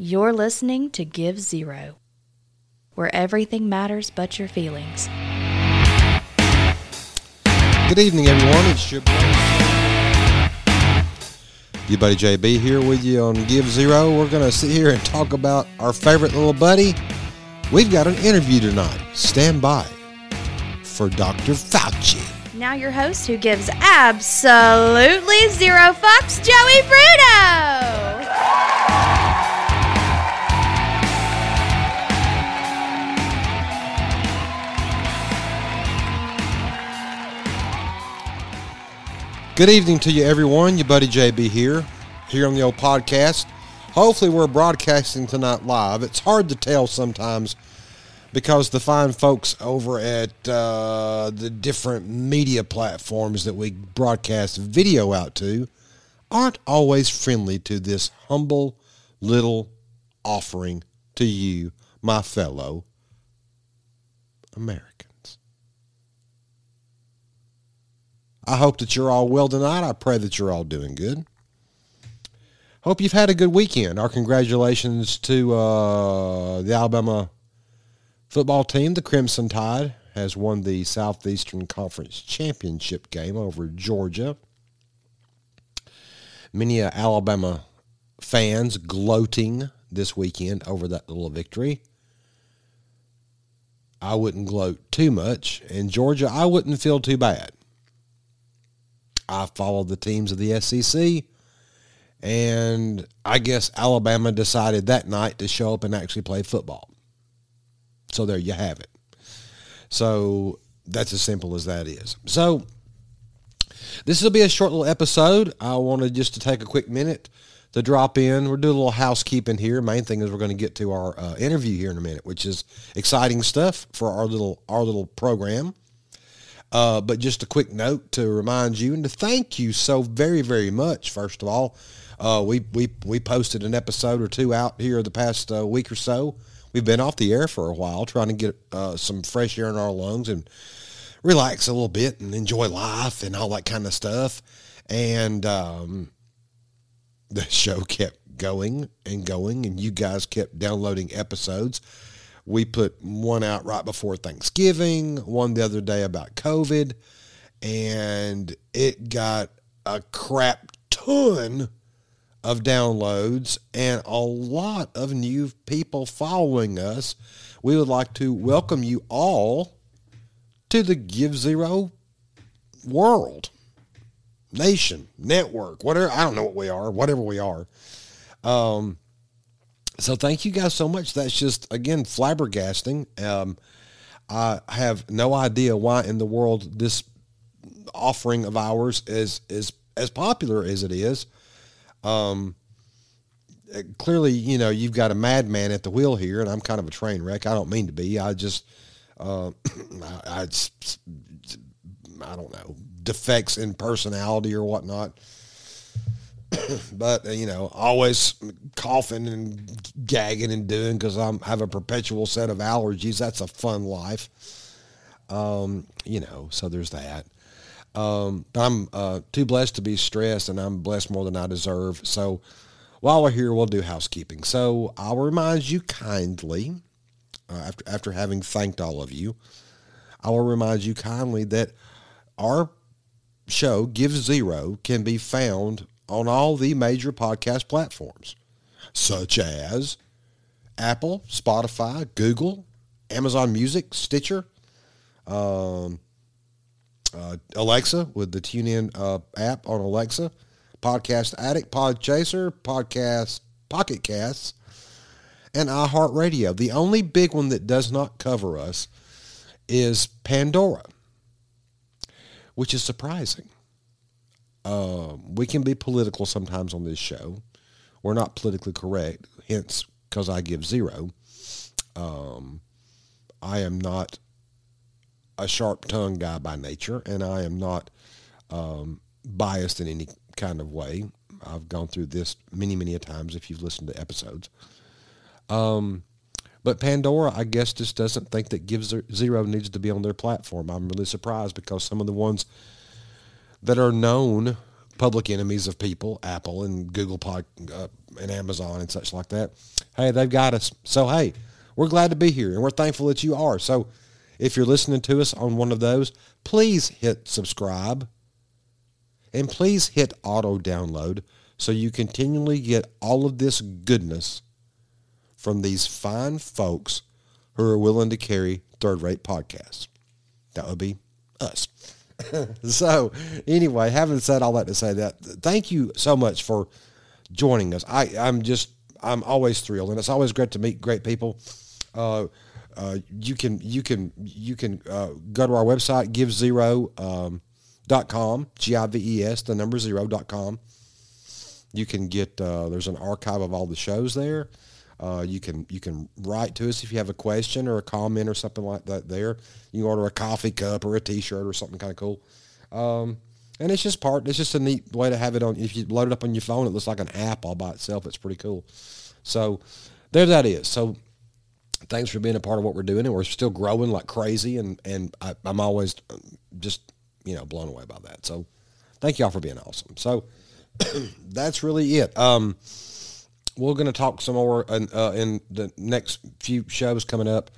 You're listening to Give Zero, where everything matters but your feelings. Good evening, everyone. It's your buddy, your buddy JB here with you on Give Zero. We're going to sit here and talk about our favorite little buddy. We've got an interview tonight. Stand by for Dr. Fauci. Now, your host who gives absolutely zero fucks, Joey Bruno. Good evening to you, everyone. Your buddy JB here, here on the old podcast. Hopefully, we're broadcasting tonight live. It's hard to tell sometimes because the fine folks over at uh, the different media platforms that we broadcast video out to aren't always friendly to this humble little offering to you, my fellow Americans. I hope that you're all well tonight. I pray that you're all doing good. Hope you've had a good weekend. Our congratulations to uh, the Alabama football team. The Crimson Tide has won the Southeastern Conference Championship game over Georgia. Many uh, Alabama fans gloating this weekend over that little victory. I wouldn't gloat too much. In Georgia, I wouldn't feel too bad. I followed the teams of the SEC, and I guess Alabama decided that night to show up and actually play football. So there you have it. So that's as simple as that is. So this will be a short little episode. I wanted just to take a quick minute to drop in. We're doing a little housekeeping here. Main thing is we're going to get to our uh, interview here in a minute, which is exciting stuff for our little our little program. Uh, but just a quick note to remind you and to thank you so very, very much. First of all, uh, we, we, we posted an episode or two out here the past uh, week or so. We've been off the air for a while trying to get uh, some fresh air in our lungs and relax a little bit and enjoy life and all that kind of stuff. And um, the show kept going and going, and you guys kept downloading episodes. We put one out right before Thanksgiving, one the other day about COVID, and it got a crap ton of downloads and a lot of new people following us. We would like to welcome you all to the Give Zero world, nation, network, whatever. I don't know what we are, whatever we are. Um, so thank you guys so much. That's just again flabbergasting. Um, I have no idea why in the world this offering of ours is is as popular as it is. Um, clearly, you know, you've got a madman at the wheel here, and I'm kind of a train wreck. I don't mean to be. I just, uh, I, I, I don't know, defects in personality or whatnot. but uh, you know, always coughing and gagging and doing because I have a perpetual set of allergies. That's a fun life. Um, you know, so there's that. Um, I'm uh, too blessed to be stressed, and I'm blessed more than I deserve. So while we're here, we'll do housekeeping. So I'll remind you kindly, uh, after after having thanked all of you, I will remind you kindly that our show, Give Zero, can be found on all the major podcast platforms, such as Apple, Spotify, Google, Amazon Music, Stitcher, um, uh, Alexa with the TuneIn uh, app on Alexa, Podcast Addict, Podchaser, Podcast Pocket Casts, and iHeartRadio. The only big one that does not cover us is Pandora, which is surprising. Um, we can be political sometimes on this show. We're not politically correct, hence because I give zero. Um, I am not a sharp-tongued guy by nature, and I am not um, biased in any kind of way. I've gone through this many, many times if you've listened to episodes. Um, but Pandora, I guess, just doesn't think that Give Zero needs to be on their platform. I'm really surprised because some of the ones that are known public enemies of people, Apple and Google Pod, uh, and Amazon and such like that, Hey, they've got us. So hey, we're glad to be here and we're thankful that you are. So if you're listening to us on one of those, please hit subscribe and please hit auto download so you continually get all of this goodness from these fine folks who are willing to carry third rate podcasts. That would be us. so anyway, having said all that to say that, thank you so much for joining us. I, I'm just, I'm always thrilled and it's always great to meet great people. Uh, uh, you can, you can, you can uh, go to our website, give zero, um, dot com, G-I-V-E-S, the number zero dot com. You can get, uh, there's an archive of all the shows there. Uh, you can you can write to us if you have a question or a comment or something like that. There, you order a coffee cup or a T-shirt or something kind of cool. Um, and it's just part. It's just a neat way to have it on. If you load it up on your phone, it looks like an app all by itself. It's pretty cool. So there that is. So thanks for being a part of what we're doing, and we're still growing like crazy. And and I, I'm always just you know blown away by that. So thank y'all for being awesome. So that's really it. Um, we're going to talk some more in, uh, in the next few shows coming up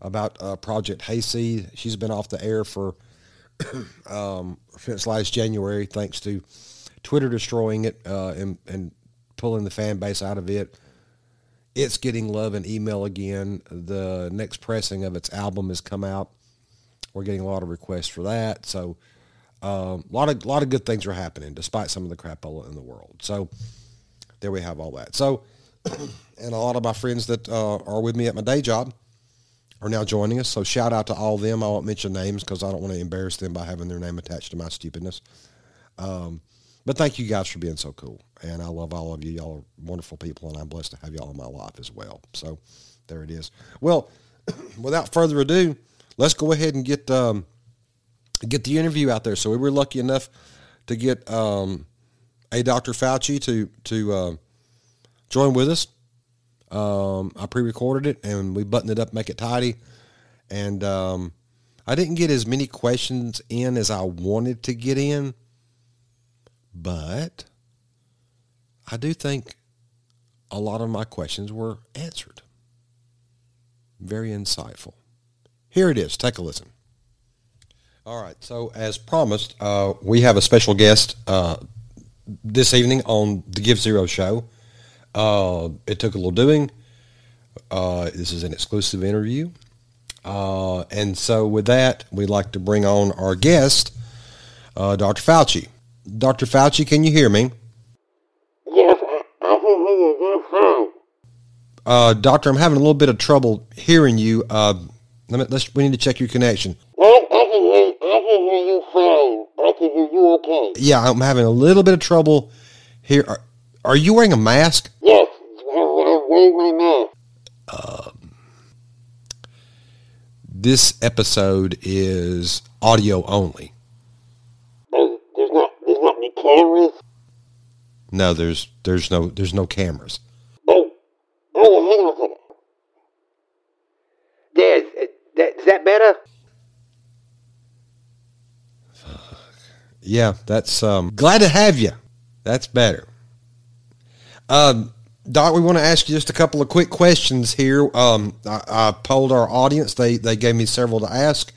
about uh, Project Hayseed. She's been off the air for um, since last January, thanks to Twitter destroying it uh, and, and pulling the fan base out of it. It's getting love and email again. The next pressing of its album has come out. We're getting a lot of requests for that. So um, a lot of lot of good things are happening, despite some of the crapola in the world. So there we have all that. So, and a lot of my friends that uh, are with me at my day job are now joining us. So shout out to all of them. I won't mention names because I don't want to embarrass them by having their name attached to my stupidness. Um, but thank you guys for being so cool. And I love all of you. Y'all are wonderful people, and I'm blessed to have y'all in my life as well. So there it is. Well, without further ado, let's go ahead and get um, get the interview out there. So we were lucky enough to get um, a Dr. Fauci to to uh, join with us. Um, I pre-recorded it and we buttoned it up, make it tidy, and um, I didn't get as many questions in as I wanted to get in, but I do think a lot of my questions were answered. Very insightful. Here it is. Take a listen. All right. So, as promised, uh, we have a special guest uh, this evening on the Give Zero show. Uh, it took a little doing. Uh, this is an exclusive interview. Uh, and so with that, we'd like to bring on our guest, uh, Dr. Fauci. Dr. Fauci, can you hear me? Yes, I, can hear you just fine. Uh, doctor, I'm having a little bit of trouble hearing you. Uh, let me, let's, we need to check your connection I can hear I can hear you fine. I can hear you okay. Yeah, I'm having a little bit of trouble here. Are, are you wearing a mask? Yes, I'm wearing my mask. This episode is audio only. And there's not there's not any cameras. No, there's there's no there's no cameras. Oh, oh, hang on a second. There's, that, is that better? Yeah, that's um glad to have you. That's better. Um Doc, we want to ask you just a couple of quick questions here. Um, I, I polled our audience; they they gave me several to ask,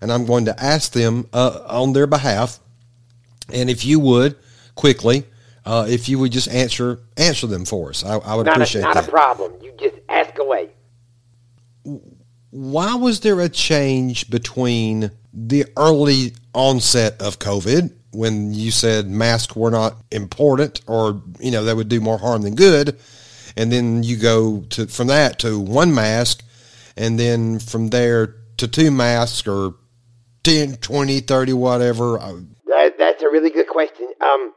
and I'm going to ask them uh, on their behalf. And if you would quickly, uh, if you would just answer answer them for us, I, I would Not, a, not that. a problem. You just ask away. why was there a change between the early onset of COVID when you said masks were not important or you know they would do more harm than good and then you go to from that to one mask and then from there to two masks or 10 20 30 whatever Uh, That, that's a really good question. Um,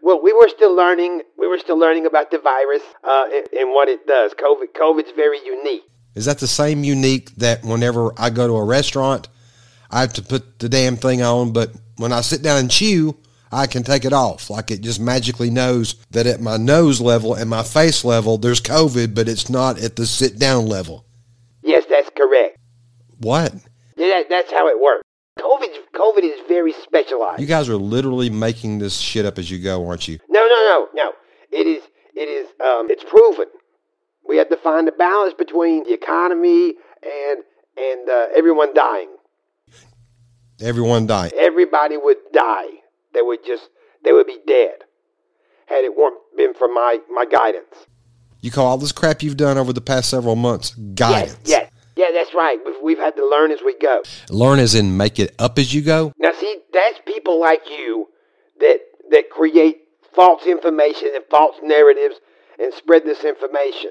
well, we were still learning. We were still learning about the virus uh, and, and what it does. COVID, COVID's very unique. is that the same unique that whenever I go to a restaurant I have to put the damn thing on but when I sit down and chew I can take it off. Like it just magically knows that at my nose level and my face level, there's COVID, but it's not at the sit down level. Yes, that's correct. What? Yeah, That, that's how it works. COVID, COVID is very specialized. You guys are literally making this shit up as you go, aren't you? no, no, no, no. It is, it is, um, it's proven. We had to find a balance between the economy and and uh, everyone dying. Everyone died. Everybody would die. They would just they would be dead had it weren't been for my my guidance. You call all this crap you've done over the past several months guidance. Yes, yes, yeah, that's right. We've, we've had to learn as we go. Learn as in make it up as you go. Now, see, that's people like you that that create false information and false narratives and spread this information.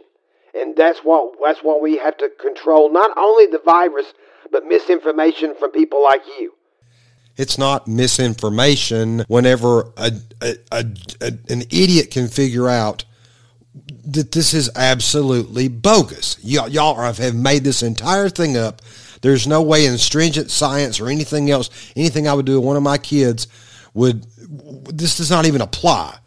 And that's what that's what we have to control. Not only the virus, but misinformation from people like you. It's not misinformation whenever a, a, a, an idiot can figure out that this is absolutely bogus. Y'all, y'all have made this entire thing up. There's no way in stringent science or anything else, anything I would do with one of my kids would, this does not even apply.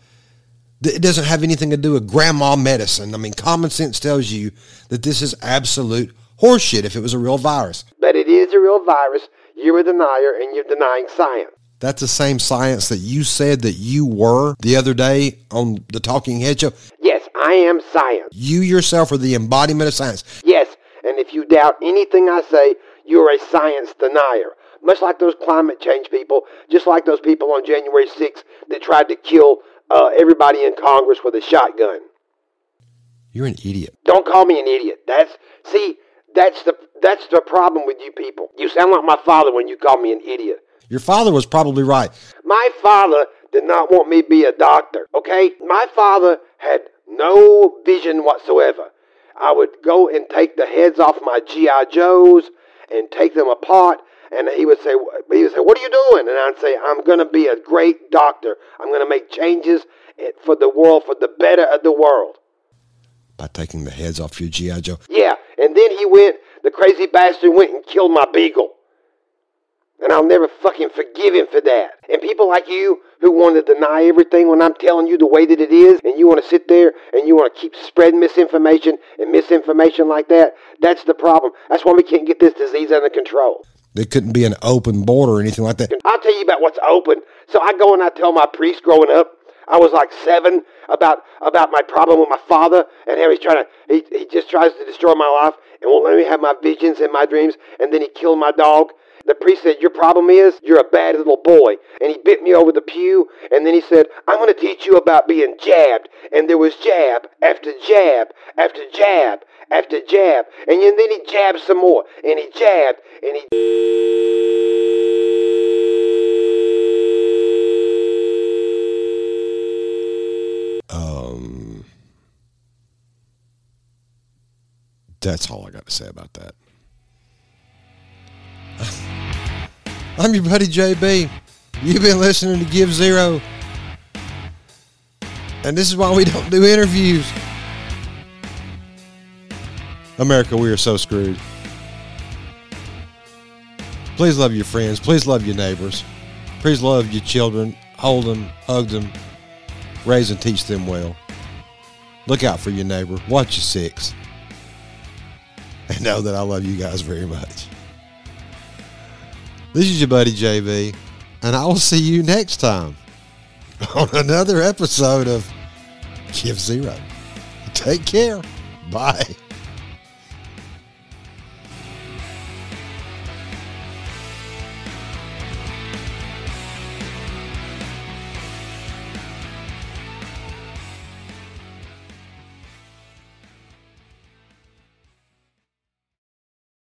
It doesn't have anything to do with grandma medicine. I mean, common sense tells you that this is absolute horseshit if it was a real virus. But it is a real virus. You're a denier and you're denying science. That's the same science that you said that you were the other day on the Talking Head show. Yes, I am science. You yourself are the embodiment of science. Yes, and if you doubt anything I say, you're a science denier. Much like those climate change people, just like those people on January 6th that tried to kill uh, everybody in Congress with a shotgun. You're an idiot. Don't call me an idiot. That's see, that's the that's the problem with you people. You sound like my father when you call me an idiot. Your father was probably right. My father did not want me to be a doctor, okay? My father had no vision whatsoever. I would go and take the heads off my GI Joes and take them apart and he would say he would say, "What are you doing?" And I'd say, "I'm going to be a great doctor. I'm going to make changes for the world for the better of the world." By taking the heads off your GI Joe. Yeah, and then he went. The crazy bastard went and killed my beagle. And I'll never fucking forgive him for that. And people like you who want to deny everything when I'm telling you the way that it is, and you want to sit there and you want to keep spreading misinformation and misinformation like that, that's the problem. That's why we can't get this disease under control. There couldn't be an open border or anything like that. I'll tell you about what's open. So I go and I tell my priest growing up, I was like seven, about about my problem with my father and how he's trying to he, he just tries to destroy my life and won't let me have my visions and my dreams and then he killed my dog. The priest said, Your problem is you're a bad little boy. And he bit me over the pew and then he said, I'm gonna teach you about being jabbed. And there was jab after jab after jab after jab. And then he jabbed some more. And he jabbed and he Um, that's all I got to say about that. I'm your buddy JB. You've been listening to Give Zero. And this is why we don't do interviews. America, we are so screwed. Please love your friends. Please love your neighbors. Please love your children. Hold them, hug them, raise and teach them well. Look out for your neighbor. Watch your six. And know that I love you guys very much. This is your buddy JB, and I will see you next time on another episode of Give Zero. Take care. Bye.